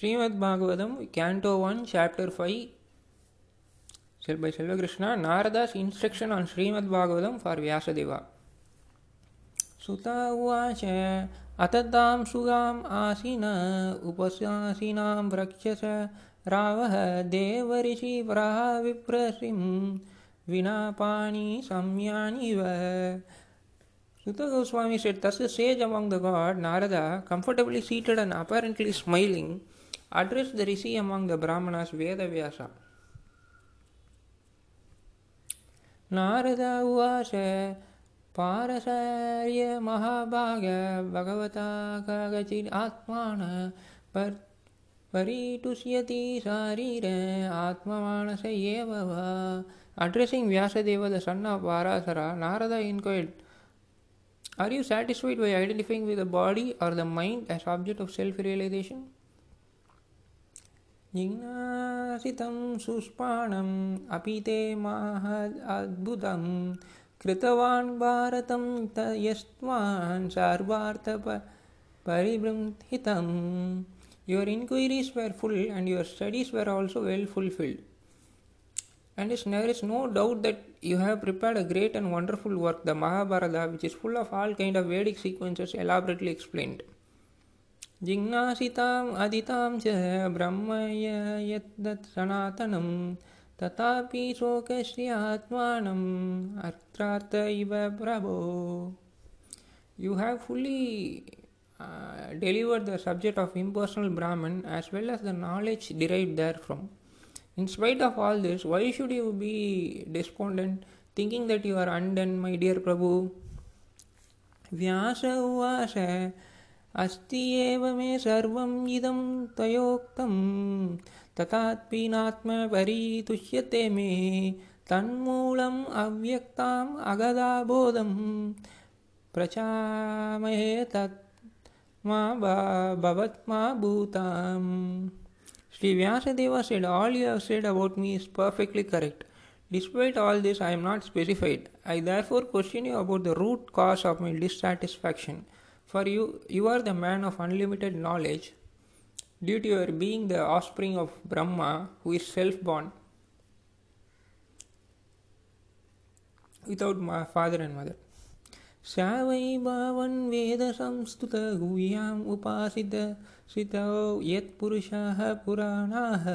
Shrimad Bhagavatam canto one chapter five sell by Selvakrishna Narada's instruction on Shrimad Bhagavatam for Vyasadeva Sudha உவாச அத்தத்தாம் சுகாம் ஆசின உபசாசினாம் ரக்ஷச ராவஹ தேவரிஷி வராஹ விப்ரசிம் வினாபாணி சம்யானிவ Sutta Goswami said, Thus the sage among the god, Narada, comfortably seated and addressed the rishi among the Brahmanas, Vedavyasa. Narada uvasa पारसार्य महाभाग भगवता कागचित् आत्मान पर परितुष्यति शारीर आत्ममानस एव वा Addressing Vyasadeva, the son of Parasara, Narada inquired, Are you satisfied by identifying with the body or the mind as object of self-realization? जिज्ञासितं सुष्पाणम् अपि ते महद् अद्भुतं कृतवान् भारतं त यस्त्वान् सर्वार्थप परिबृंहितम् Your inquiries were full and your studies were also well fulfilled. And there is no doubt that you have prepared a great and wonderful work, the Mahabharata, which is full of all kind of Vedic sequences elaborately explained. जिज्ञासीता अदिताम् च ब्रह्मय यद्दत् सनातनम्, तथापि शोकश्रियात्मानम् अर्थार्थ इव प्रभो। You have fully delivered the subject of impersonal Brahman as well as the knowledge derived therefrom in spite of all this why should you be despondent thinking that you are undone my dear prabhu Vyasa उवास अस्ति एव मे सर्वम् इदम् त्वयोक्तम् तथात्पीनात्मपरीतुष्यते मे। तन्मूलम् अव्यक्ताम् अगदाबोधम्। प्रचामहे तत् मा भवत् मा भूताम्। Shri Vyasadeva said all you have said about me is perfectly correct despite all this I am not satisfied I therefore question you about the root cause of my dissatisfaction For you, you are the man of unlimited knowledge, due to your being the offspring of Brahma, who is self born, without my father and mother. स वै भावन् वेदसंस्तुतगुह्याम् उपासितसितौ यत्पुरुषाः पुराणाः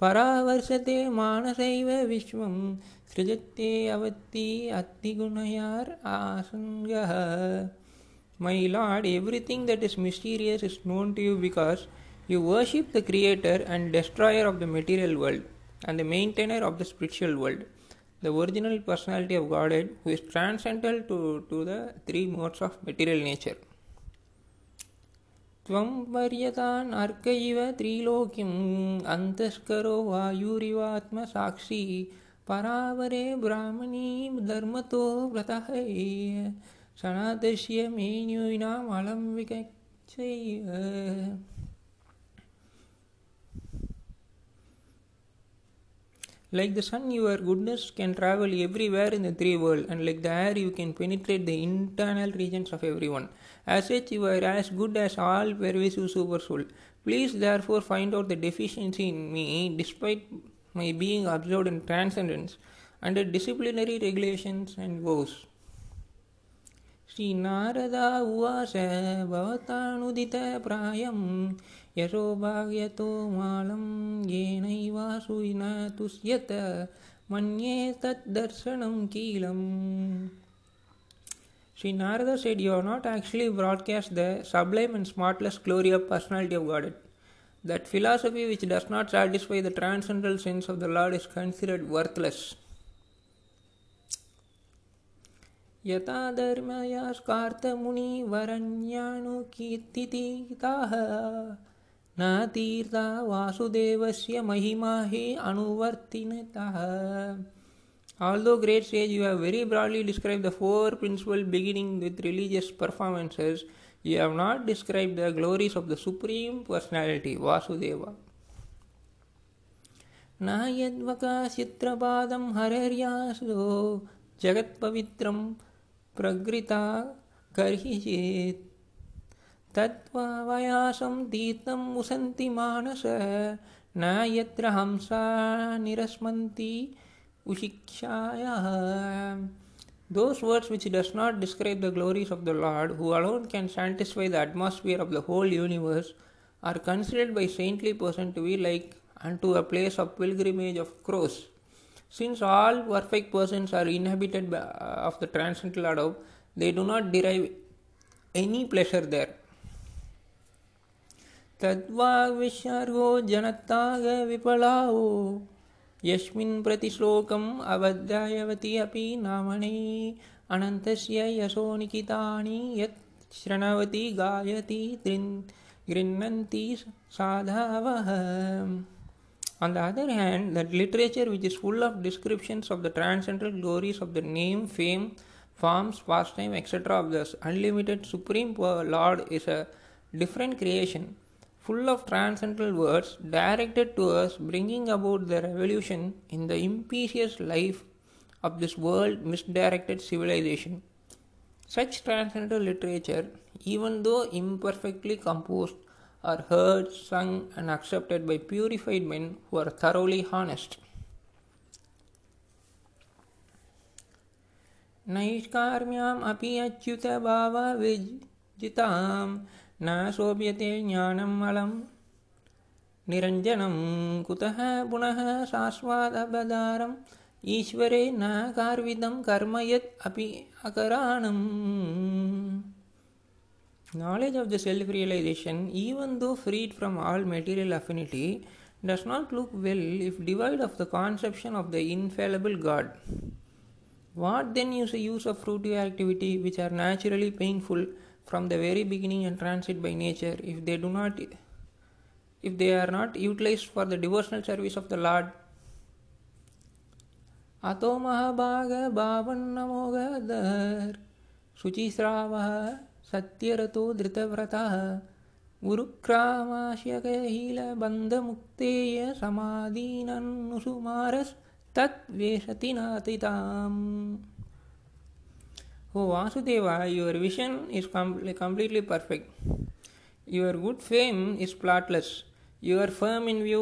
परावर्षते मानसैव विश्वं सृजते अवत्ति अत्तिगुणयार् आसङ्गः My Lord, everything that is mysterious is known to you because you worship the Creator and Destroyer of the material world and the maintainer of the spiritual world, the original personality of Godhead who is transcendental to, to the three modes of material nature. त्वं पर्यतान् अर्क इव त्रिलोक्यम् अन्तस्करो वायुरिवात्मसाक्षी परावरे ब्राह्मणी धर्मतो व्रतः சனாதசிய மீனியூனாம் அலம் விகச் Like the sun, your goodness can travel everywhere in the three worlds, and like the air, you can penetrate the internal regions of everyone. As such, you are as good as all pervasive super soul. Please therefore find out the deficiency in me, despite my being absorbed in transcendence, under disciplinary regulations and vows. श्रीनारदा उवाच भवतानुदितप्रायं यशो भाग्यतो मालं येनैवासुन तुष्यत मन्ये तद्दर्शनं कीलम् Sri Narada said, You have not actually broadcast the sublime and spotless glory of personality of Godhead. That philosophy which does not satisfy the transcendental sense of the Lord is considered worthless. यथा धर्मयास्कार्तमुनिवरण्यानुकीर्तिताः न तीर्था वासुदेवस्य महिमा हि अनुवर्तिनतः Although great sage, you have very broadly described the four principles beginning with religious performances, you have not described the glories of the Supreme Personality, Vasudeva. न यद्वकाचित्रपादं हरर्यासो जगत्पवित्रं प्रगृता कर्हि चेत् तद्वायासं तीर्थं मुसन्ति मानस न यत्र हंसा निरस्मन्ति उशिक्षायाः Those words which does not describe the glories of the Lord, who alone can satisfy the atmosphere of the whole universe, are considered by saintly person to be like unto a place of pilgrimage of crows. Since all perfect persons are inhabited by, of the transcendental Lord, they do not derive any pleasure there. तद्वाग्विश्वर्गो जनताग विपलावो यस्मिन् प्रतिश्लोकम् अवध्यायवती अपि नामणे अनन्तस्य यशो निकितानि यत् शृणवति गायति गृह्णन्ति साधवः On the other hand, that literature which is full of descriptions of the transcendental glories of the name, fame, forms, pastime, etc. of the unlimited Supreme Lord is a different creation full of transcendental words directed to us, bringing about the revolution in the impious life of this world misdirected civilization. Such transcendental literature, even though imperfectly composed, are heard, sung, and accepted by purified men who are thoroughly honest. नैष्कार्म्याम् अपि अच्युतभावविजिताम् न शोभ्यते ज्ञानम् अलम् निरञ्जनं कुतः पुनः शाश्वादबदारम् ईश्वरे न कार्विदं कर्म यत् अपि अकराणम् Knowledge of the self realization, even though freed from all material affinity, does not look well if devoid of the conception of the infallible God. What then is the use of fruitive activity which are naturally painful from the very beginning and transit by nature if they do not if they are not utilized for the devotional service of the Lord. अतो महाभागभावन्नमोगधर् शुचिस्रावः सत्यरतो धृतव्रतः गुरुक्रामाशयकहीलबन्धमुक्तेय समाधीनन्नुसुमारस्तद्वेषति नातिताम् हो, Vasudeva your vision is completely perfect your good fame is spotless you are firm in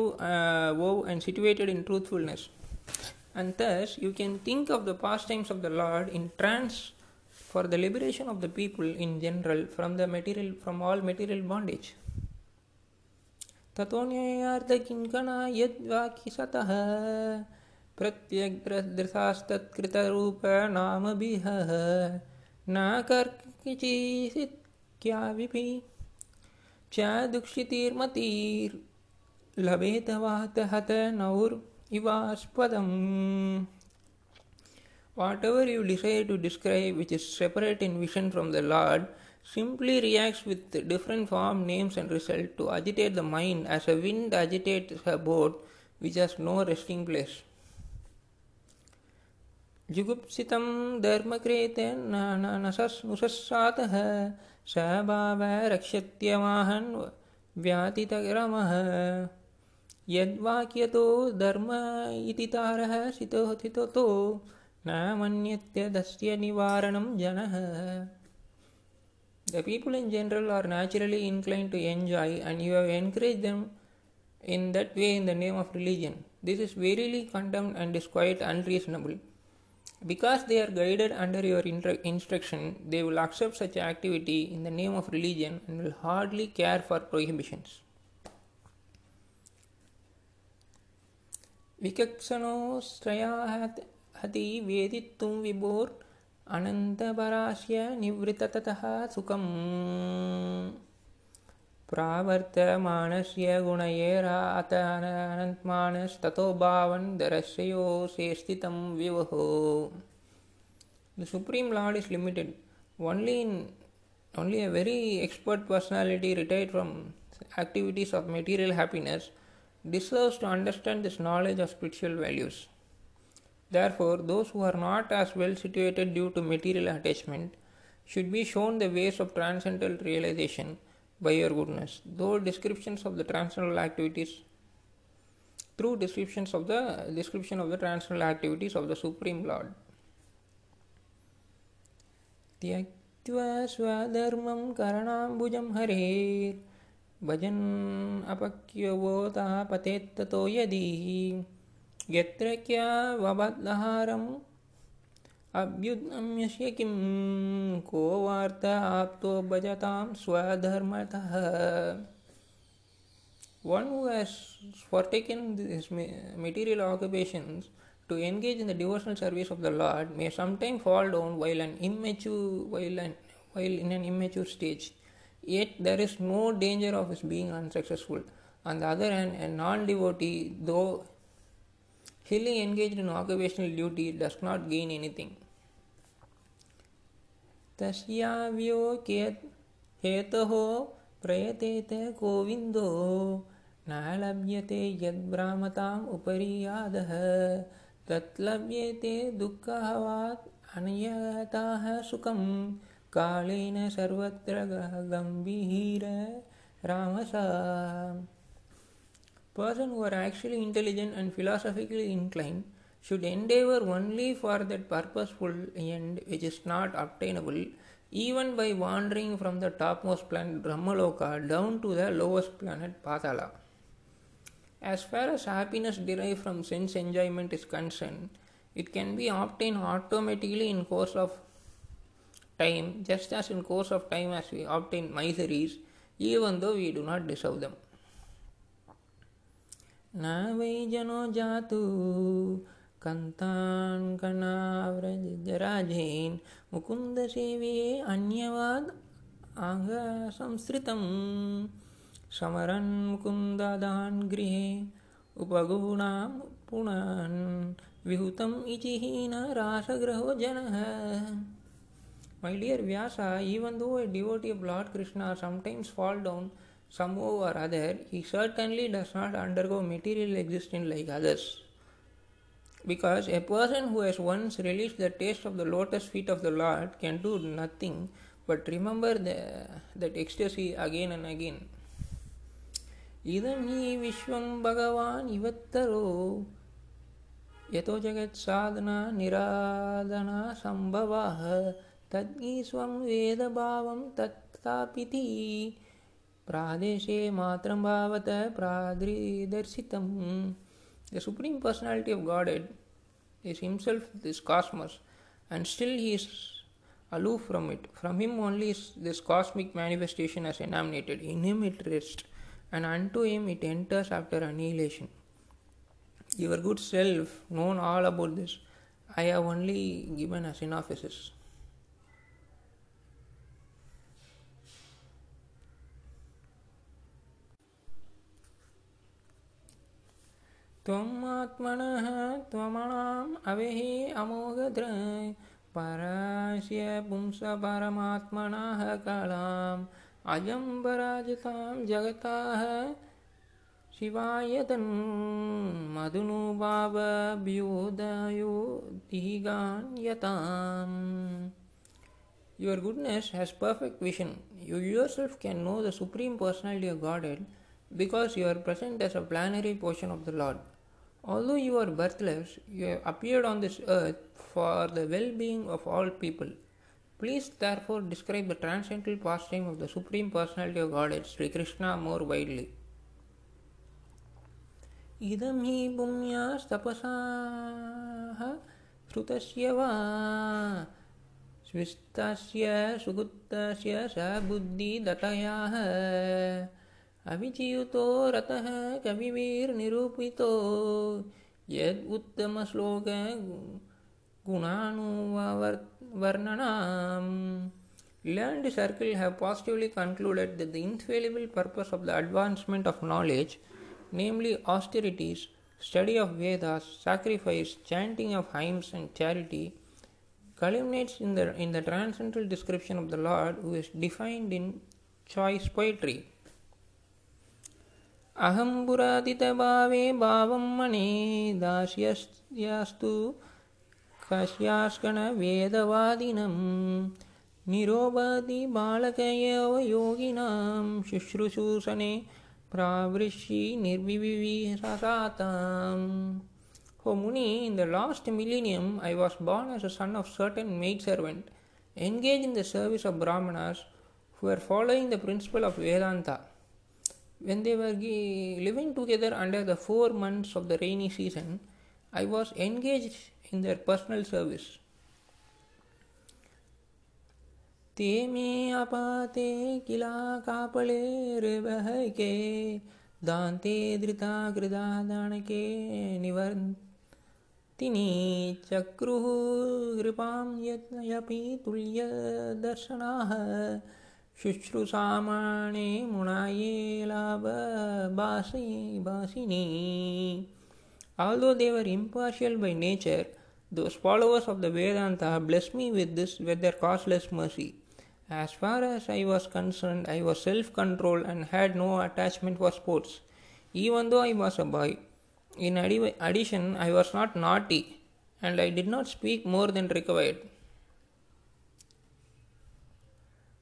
vow and situated in truthfulness and thus you can think of the pastimes of the lord in trance for the liberation of the people in general from the material from all material bondage. ततोऽन्यार्थकिङ्कणा यद्वाक्यसतः प्रत्यग्रदृशास्तत्कृतरूपनामभिः न कर्किचिसित्क्याविपि च दुःखितिर्मतिर्लभेत वातहत नौर् इवास्पदम् Whatever you desire to describe, which is separate in vision from the Lord, simply reacts with different form, names, and result to agitate the mind as a wind agitates a boat which has no resting place. जुगुप्सितं धर्मकृते नुसस्सातः स भाव रक्षत्यमाहन् व्यातितरमः यद्वाक्यतो धर्म इति तारः सितो स्थितो न मन्यत्यदस्य निवारणं जनः The people in general are naturally inclined to enjoy, and you have encouraged them in that way in the name of religion. This is verily condemned and is quite unreasonable. Because they are guided under your instruction, they will accept such activity in the name of religion and will hardly care for prohibitions. विकक्षणोश्रयाहति वेदितुं विभोर् अनन्तपरास्य निवृत्ततः सुखम् प्रावर्तमानस्य गुणयेरात अनन्तमानस्ततो भावन्दरस्यो स्थितं विवहो The Supreme Lord is limited. Only in only a very expert personality retired from activities of material happiness deserves to understand this knowledge of spiritual values. Therefore, those who are not as well situated due to material attachment should be shown the ways of transcendental realization by your goodness. Though descriptions of the transcendental activities, through descriptions of the description of the transcendental activities of the Supreme Lord. त्यक्त्वा स्वधर्मं करणाम्बुजं हरेर् भजन् अपक्यवोतः पतेत्ततो यदि यत्र क्यावद्लहारम् अभ्युद्गम्यस्य किं? को वार्ता आप्तो भजतां स्वधर्मतः। One has for taking this the devotional service of the lord may sometime fall down while and immature while an while in an immature stage yet there is no danger of his being unsuccessful on the other and a non devotee though highly engaged in occupational duty, does not gain anything. तस्याव्यो हेतोः प्रयतेत गोविन्दो न लभ्यते यद्भ्रामताम् उपरि यादः। तत् लभ्यते दुःखवात् अनयताः सुखं कालेन सर्वत्र गम्भीर Ramsa. Person who are actually intelligent and philosophically inclined should endeavor only for that purposeful end which is not obtainable even by wandering from the topmost planet Brahmaloka down to the lowest planet Patala. As far as happiness derived from sense enjoyment is concerned, it can be obtained automatically in course of time, just as in course of time as we obtain miseries, even though we do not deserve them. वै जनो जातु। कन्तान् कणाव्रजराजेन् मुकुन्दसेवे अन्यवाद् आङ्गसंसृतम् समरन् मुकुन्ददान् गृहे। उपगुणां पुनन् विहुतम् इचिहीन रासगृहो जनः। My dear Vyasa, even though a devotee of Lord Krishna sometimes fall down somehow or other, he certainly does not undergo material existence like others. Because a person who has once released the taste of the lotus feet of the Lord can do nothing but remember the, that ecstasy again and again. इदं हि विश्वं भगवान् इवत्तरो यतो जगत्साधना निराधना सम्भवाः तद्गि स्वं वेदभावं तत्तापिति प्रादेशे मात्रं भावत प्रादृदर्शितम् The Supreme Personality of Godhead is Himself this cosmos, and still He is aloof from it. From Him only is this cosmic manifestation as emanated. In Him it rests, and unto Him it enters after annihilation. Your good self, known all about this, I have only given a synopsis. त्वमात्मनः त्वमणाम् अवेहि अमोघद्रय परास्य पुंस परमात्मनः कलाम् अजं पराजतां जगताः शिवाय तन्मधुनुभावभ्योदयोदिगान्यताम् Your goodness has perfect vision. You yourself can know the Supreme Personality of Godhead because you are present as a plenary portion of the Lord. Although you are birthless, you have appeared on this earth for the well being of all people. Please therefore describe the transcendental pastime of the Supreme Personality of Godhead, Sri Krishna, more widely. इदं हि पुण्यस्तपसाः श्रुतस्य वा स्विस्तस्य सुगुप्तस्य स बुद्धिदतयाः अविचियुतो रतः कविभिर्निरूपितो यद् उत्तमश्लोक गुणानुवर्णनाम् Learned circle have positively concluded that the infallible purpose of the advancement of knowledge, namely austerities, study of Vedas, sacrifice, chanting of hymns, and charity, culminates in the in the transcendental description of the Lord, who is defined in choice poetry. अहं पुरादितभावे भावं मणे दास्यस्तु कस्यास्कणवेदवादिनं निरोपति बालक एव योगिनां शुश्रूषणे प्रावृषि निर्विविससाताम् O Muni, in the last millennium I was born as a son of certain maidservant, engage in the service of Brahmanas who were following the principle of Vedanta. When they were living together under the four months of the rainy season, I was engaged in their personal service. ते मे अपाते किला कापलेर्वहके दान्ते धृता कृदा दानके निवर्तिनी चक्रुः कृपां यत्नयपि तुल्यदर्शनाः ശുശ്രൂഷാമാണേ മുണായേ ലാഭ ഭാസയേ Although they were impartial by nature, those followers of the Vedanta blessed me with this with their causeless mercy. As far as I was concerned, I was self-controlled and had no attachment for sports, even though I was a boy. In addition, I was not naughty, and I did not speak more than required.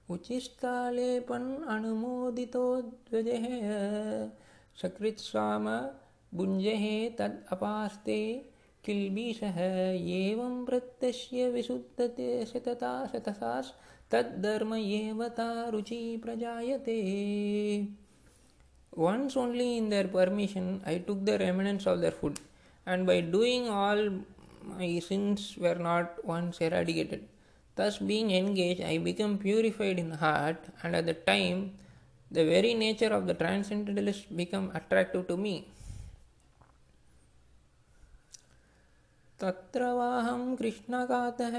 उचिष्टालेपन् अनुमोदितोद्वजः सकृत्साम भुञ्जः तद् अपास्ते किल्बिषः एवं प्रत्यस्य विशुद्धते शतता शतसास्तद्धर्म एव ता रुचि प्रजायते Once only in their permission I took the remnants of their food, and by doing all my sins were not once eradicated. Thus, being engaged, I became purified in heart, and at the time, the very nature of the transcendentalist became attractive to me. तत्र वाहं कृष्णकातः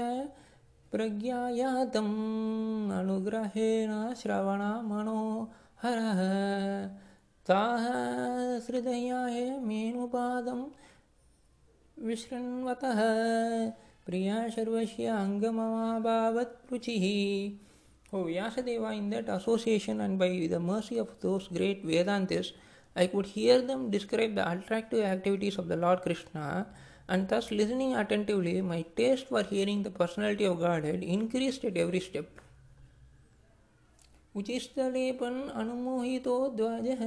प्रज्ञायातम् अनुग्रहेण श्रवणमनोहरः ताः हृदयाय मेनुपादं विशृण्वतः प्रिया सर्वस्य अंगमवाभावत् रुचिः। O Vyasadeva in that association and by the mercy of those great Vedantists I could hear them describe the attractive activities of the lord Krishna and thus listening attentively my taste for hearing the personality of Godhead increase at every step उचिस्तलेपन अनुमोहितो द्वाजः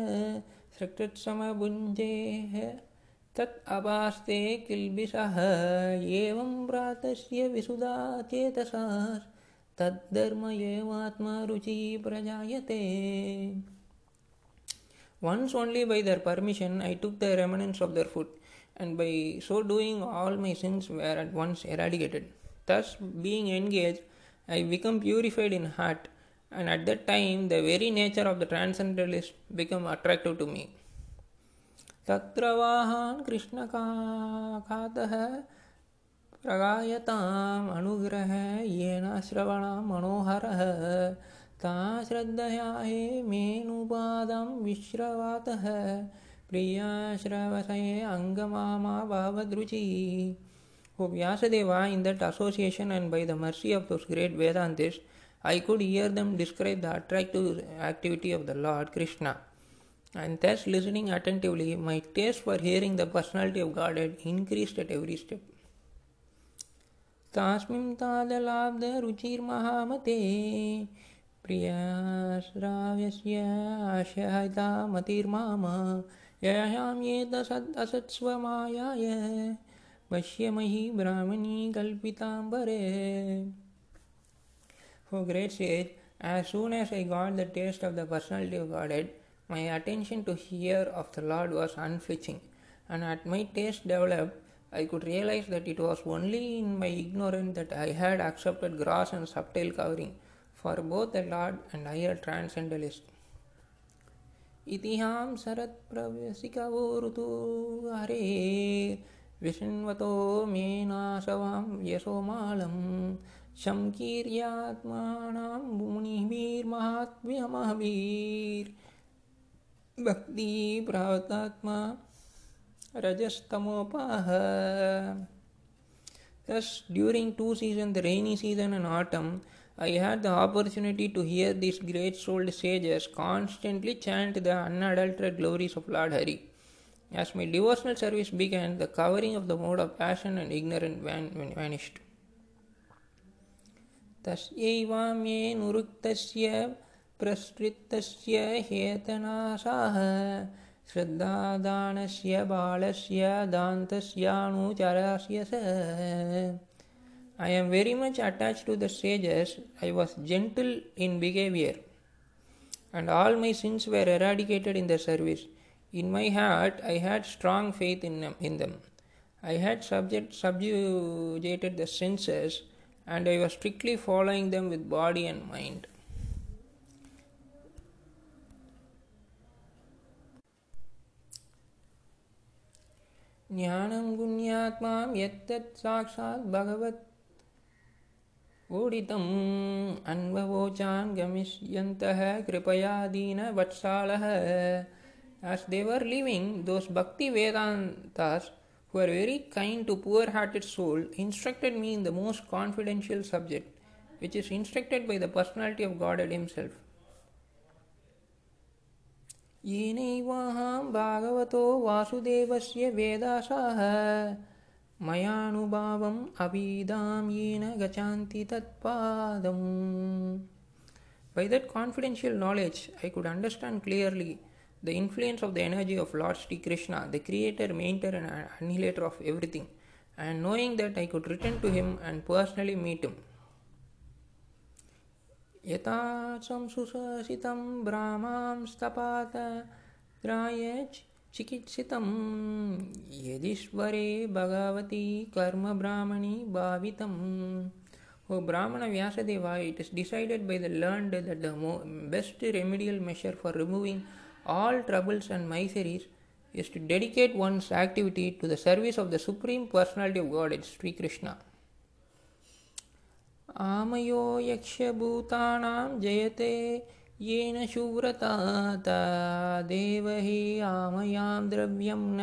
सृक्तत्समभुञ्जेः तत् अपास्ते किल्बिषः एवं प्रातस्य विशुदा चेतसा तद्धर्म एवात्मा रुचि प्रजायते Once only by their permission I took the remnants of their food, and by so doing all my sins were at once eradicated. Thus, being engaged, I become purified in heart, and at that time the very nature of the transcendentalist became attractive to me. तत्र वाहान् कृष्णकाखातः प्रगायताम् अनुग्रह श्रवण मनोहर। मनोहरः ता श्रद्धया हे मेनुपादं विश्रवातः। प्रियाश्रवसये अङ्गमामा भावद्रुचिः O Vyasadeva in that association and by the mercy of those great Vedantist I could hear them describe the attractive activity of the lord Krishna And thus, listening attentively, my taste for hearing the personality of Godhead increased at every step. तास्मिं तादलाब्धरुचिर्महामते प्रियाश्राव्यस्य आशयिता मतिर्माम ययां येतसद् असत्स्वमायाय पश्यमहि Brahmani कल्पिताम्बरे For great sage, as soon as I got the taste of the personality of Godhead, my attention to hear of the Lord was unflinching, and as my taste developed, I could realize that it was only in my ignorance that I had accepted gross and subtle covering for both the Lord and higher transcendentalist. इतिहां शरत्प्रवेशिकवोरुतु हरे विशृण्वतो मे नाशवां यशोमालम् शङ्कीर्यात्मानां मुनिभिर्महात्म्यमहवीर्भक्तिप्रावतात्मा रजस्तमोपाः Thus, during two seasons, the rainy season and autumn, I had the opportunity to hear these great souled sages constantly chant the unadulterated glories of Lord Hari. As my devotional service began, the covering of the mode of passion and ignorance vanished. तस्यैवाम्येऽनुरुक्तस्य प्रसृतस्य हेतनाशाः श्रद्धादानस्य बालस्य दान्तस्यानुचरस्य स I am very much attached to the sages. I was gentle in behavior, and all my sins were eradicated in their service. In my heart, I had strong faith in them. In them. I had subject, subjugated the senses, and I was strictly following them with body and mind. ज्ञानं गुण्यात्मां यत्तत् साक्षात् भगवत् ऊडितम् अन्ववोचान् गमिष्यन्तः कृपया दीनवत्सालः As they were leaving, those Bhakti Vedantas, who are very kind to poor hearted soul, instructed me in the most confidential subject, which is instructed by the personality of Godhead Himself. येनैवाहं भागवतो वासुदेवस्य वेदासाः मयानुभावम् अभिदां येन गच्छन्ति तत्पादम् By that confidential knowledge, I could understand clearly the influence of the energy of Lord Sri Krishna, the creator, maintainer, and annihilator of everything, and knowing that I could return to him and personally meet him. यता चं सुशसितं ब्राह्मांस्तपात द्राय भगवती कर्म ब्राह्मणी भावित। O brahmana Vyasadeva it is decided by the learned that the best remedial measure for removing all troubles and miseries is to dedicate one's activity to the service of the supreme personality of God it Shri Krishna आमयो यक्षभूतानां जयते, येन शुव्रताता देवहि आमयां द्रव्यं न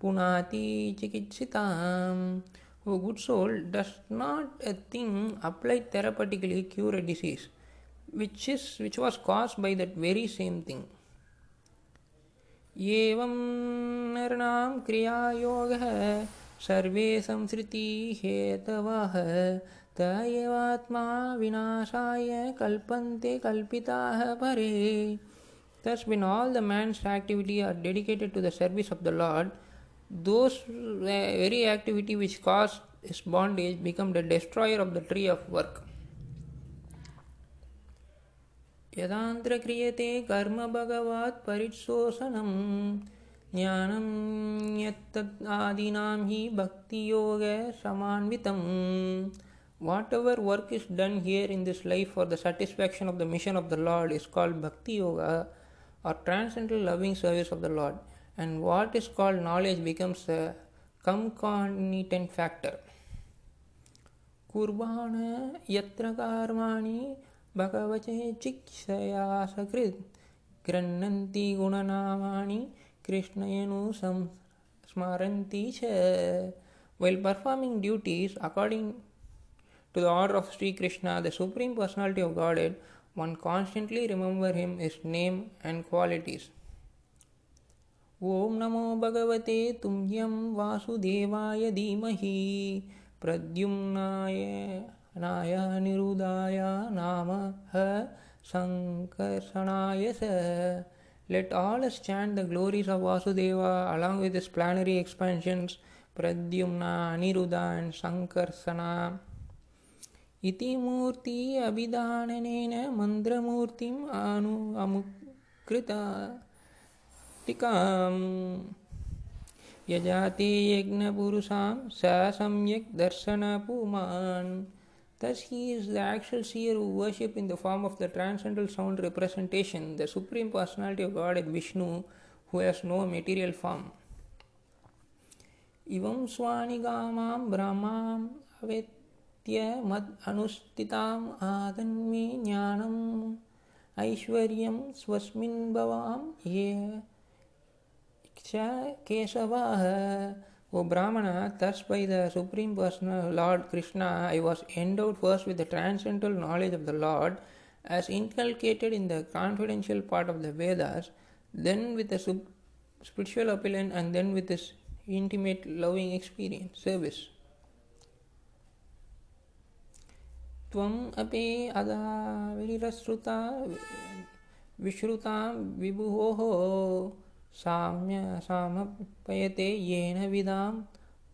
पुनाति चिकित्सिताम्। O good soul does not a thing apply therapeutically cure a disease which is which was cause by that very same thing एवं नरनाम क्रिया योग सर्वे संस्कृति हेतव। त एवात्मा विनाशाय कल्पन्ते कल्पिताः परे Thus, when all the man's activity are dedicated to the service of the Lord, those very activity which caused his bondage become the destroyer of the tree of work. यदान्त्र क्रियते कर्म भगवत् परिशोषणं ज्ञानं यत्तद् आदीनां हि भक्तियोगसमान्वितम् Whatever work is done here in this life for the satisfaction of the mission of the Lord is called Bhakti Yoga or transcendental loving service of the Lord, and what is called knowledge becomes a concomitant factor. कुर्बाण यत्र कर्माणि भगवचे चिक्षया सकृत् गृह्णन्ति गुणनामानि कृष्णयनु स्मरन्ति च While performing duties according to the order of Sri Krishna, the Supreme Personality of Godhead, one constantly remember him, his name and qualities. ॐ नमो भगवते तुभ्यं वासुदेवाय धीमहि प्रद्युम्नाय नाय निरुदाय नाम Sankarshanaya sa. Let all us chant the glories of Vasudeva along with his planetary expansions Pradyumna, Aniruddha and Sankarsana. इति मूर्ति अभिधानेन मन्त्रमूर्तिम् अनु अमुकृता टीकाम् यजाति यज्ञपुरुषां स सम्यक् दर्शनपुमान् Thus, he is the actual seer who worship in the form of the transcendental sound representation, the Supreme Personality of God and Vishnu, who has no material form. इवं स्वानिगामां ब्रह्माम् अवेत्य मद् अनुष्ठिताम् आदन्मे ज्ञानम् ऐश्वर्यं स्वस्मिन् भवां ये केशवाः O Brahmana, thus by the Supreme Personal Lord Krishna, I was endowed first with the transcendental knowledge of the Lord as inculcated in the confidential part of the Vedas, then with the sub- spiritual opulence, and then with this intimate loving experience, service. त्वम् अपि अदाविरश्रुता विश्रुतां विभुवोः साम्य सामपयते येन विदां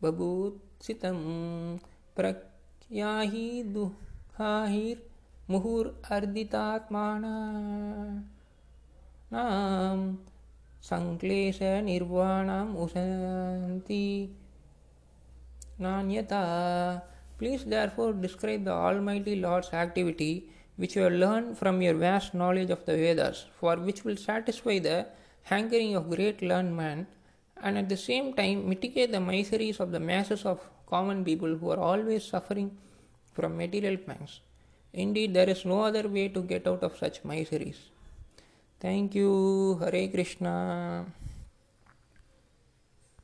बभूत्सितं। प्रख्याहि दुःखाहिर्मुहुर्अर्दितात्मानां सङ्क्लेशनिर्वाणाम् उसन्ति। नान्यता Please therefore describe the Almighty Lord's activity which you have learned from your vast knowledge of the Vedas, for which will satisfy the hankering of great learned men and at the same time mitigate the miseries of the masses of common people who are always suffering from material pangs. Indeed, there is no other way to get out of such miseries. Thank you, Hare Krishna.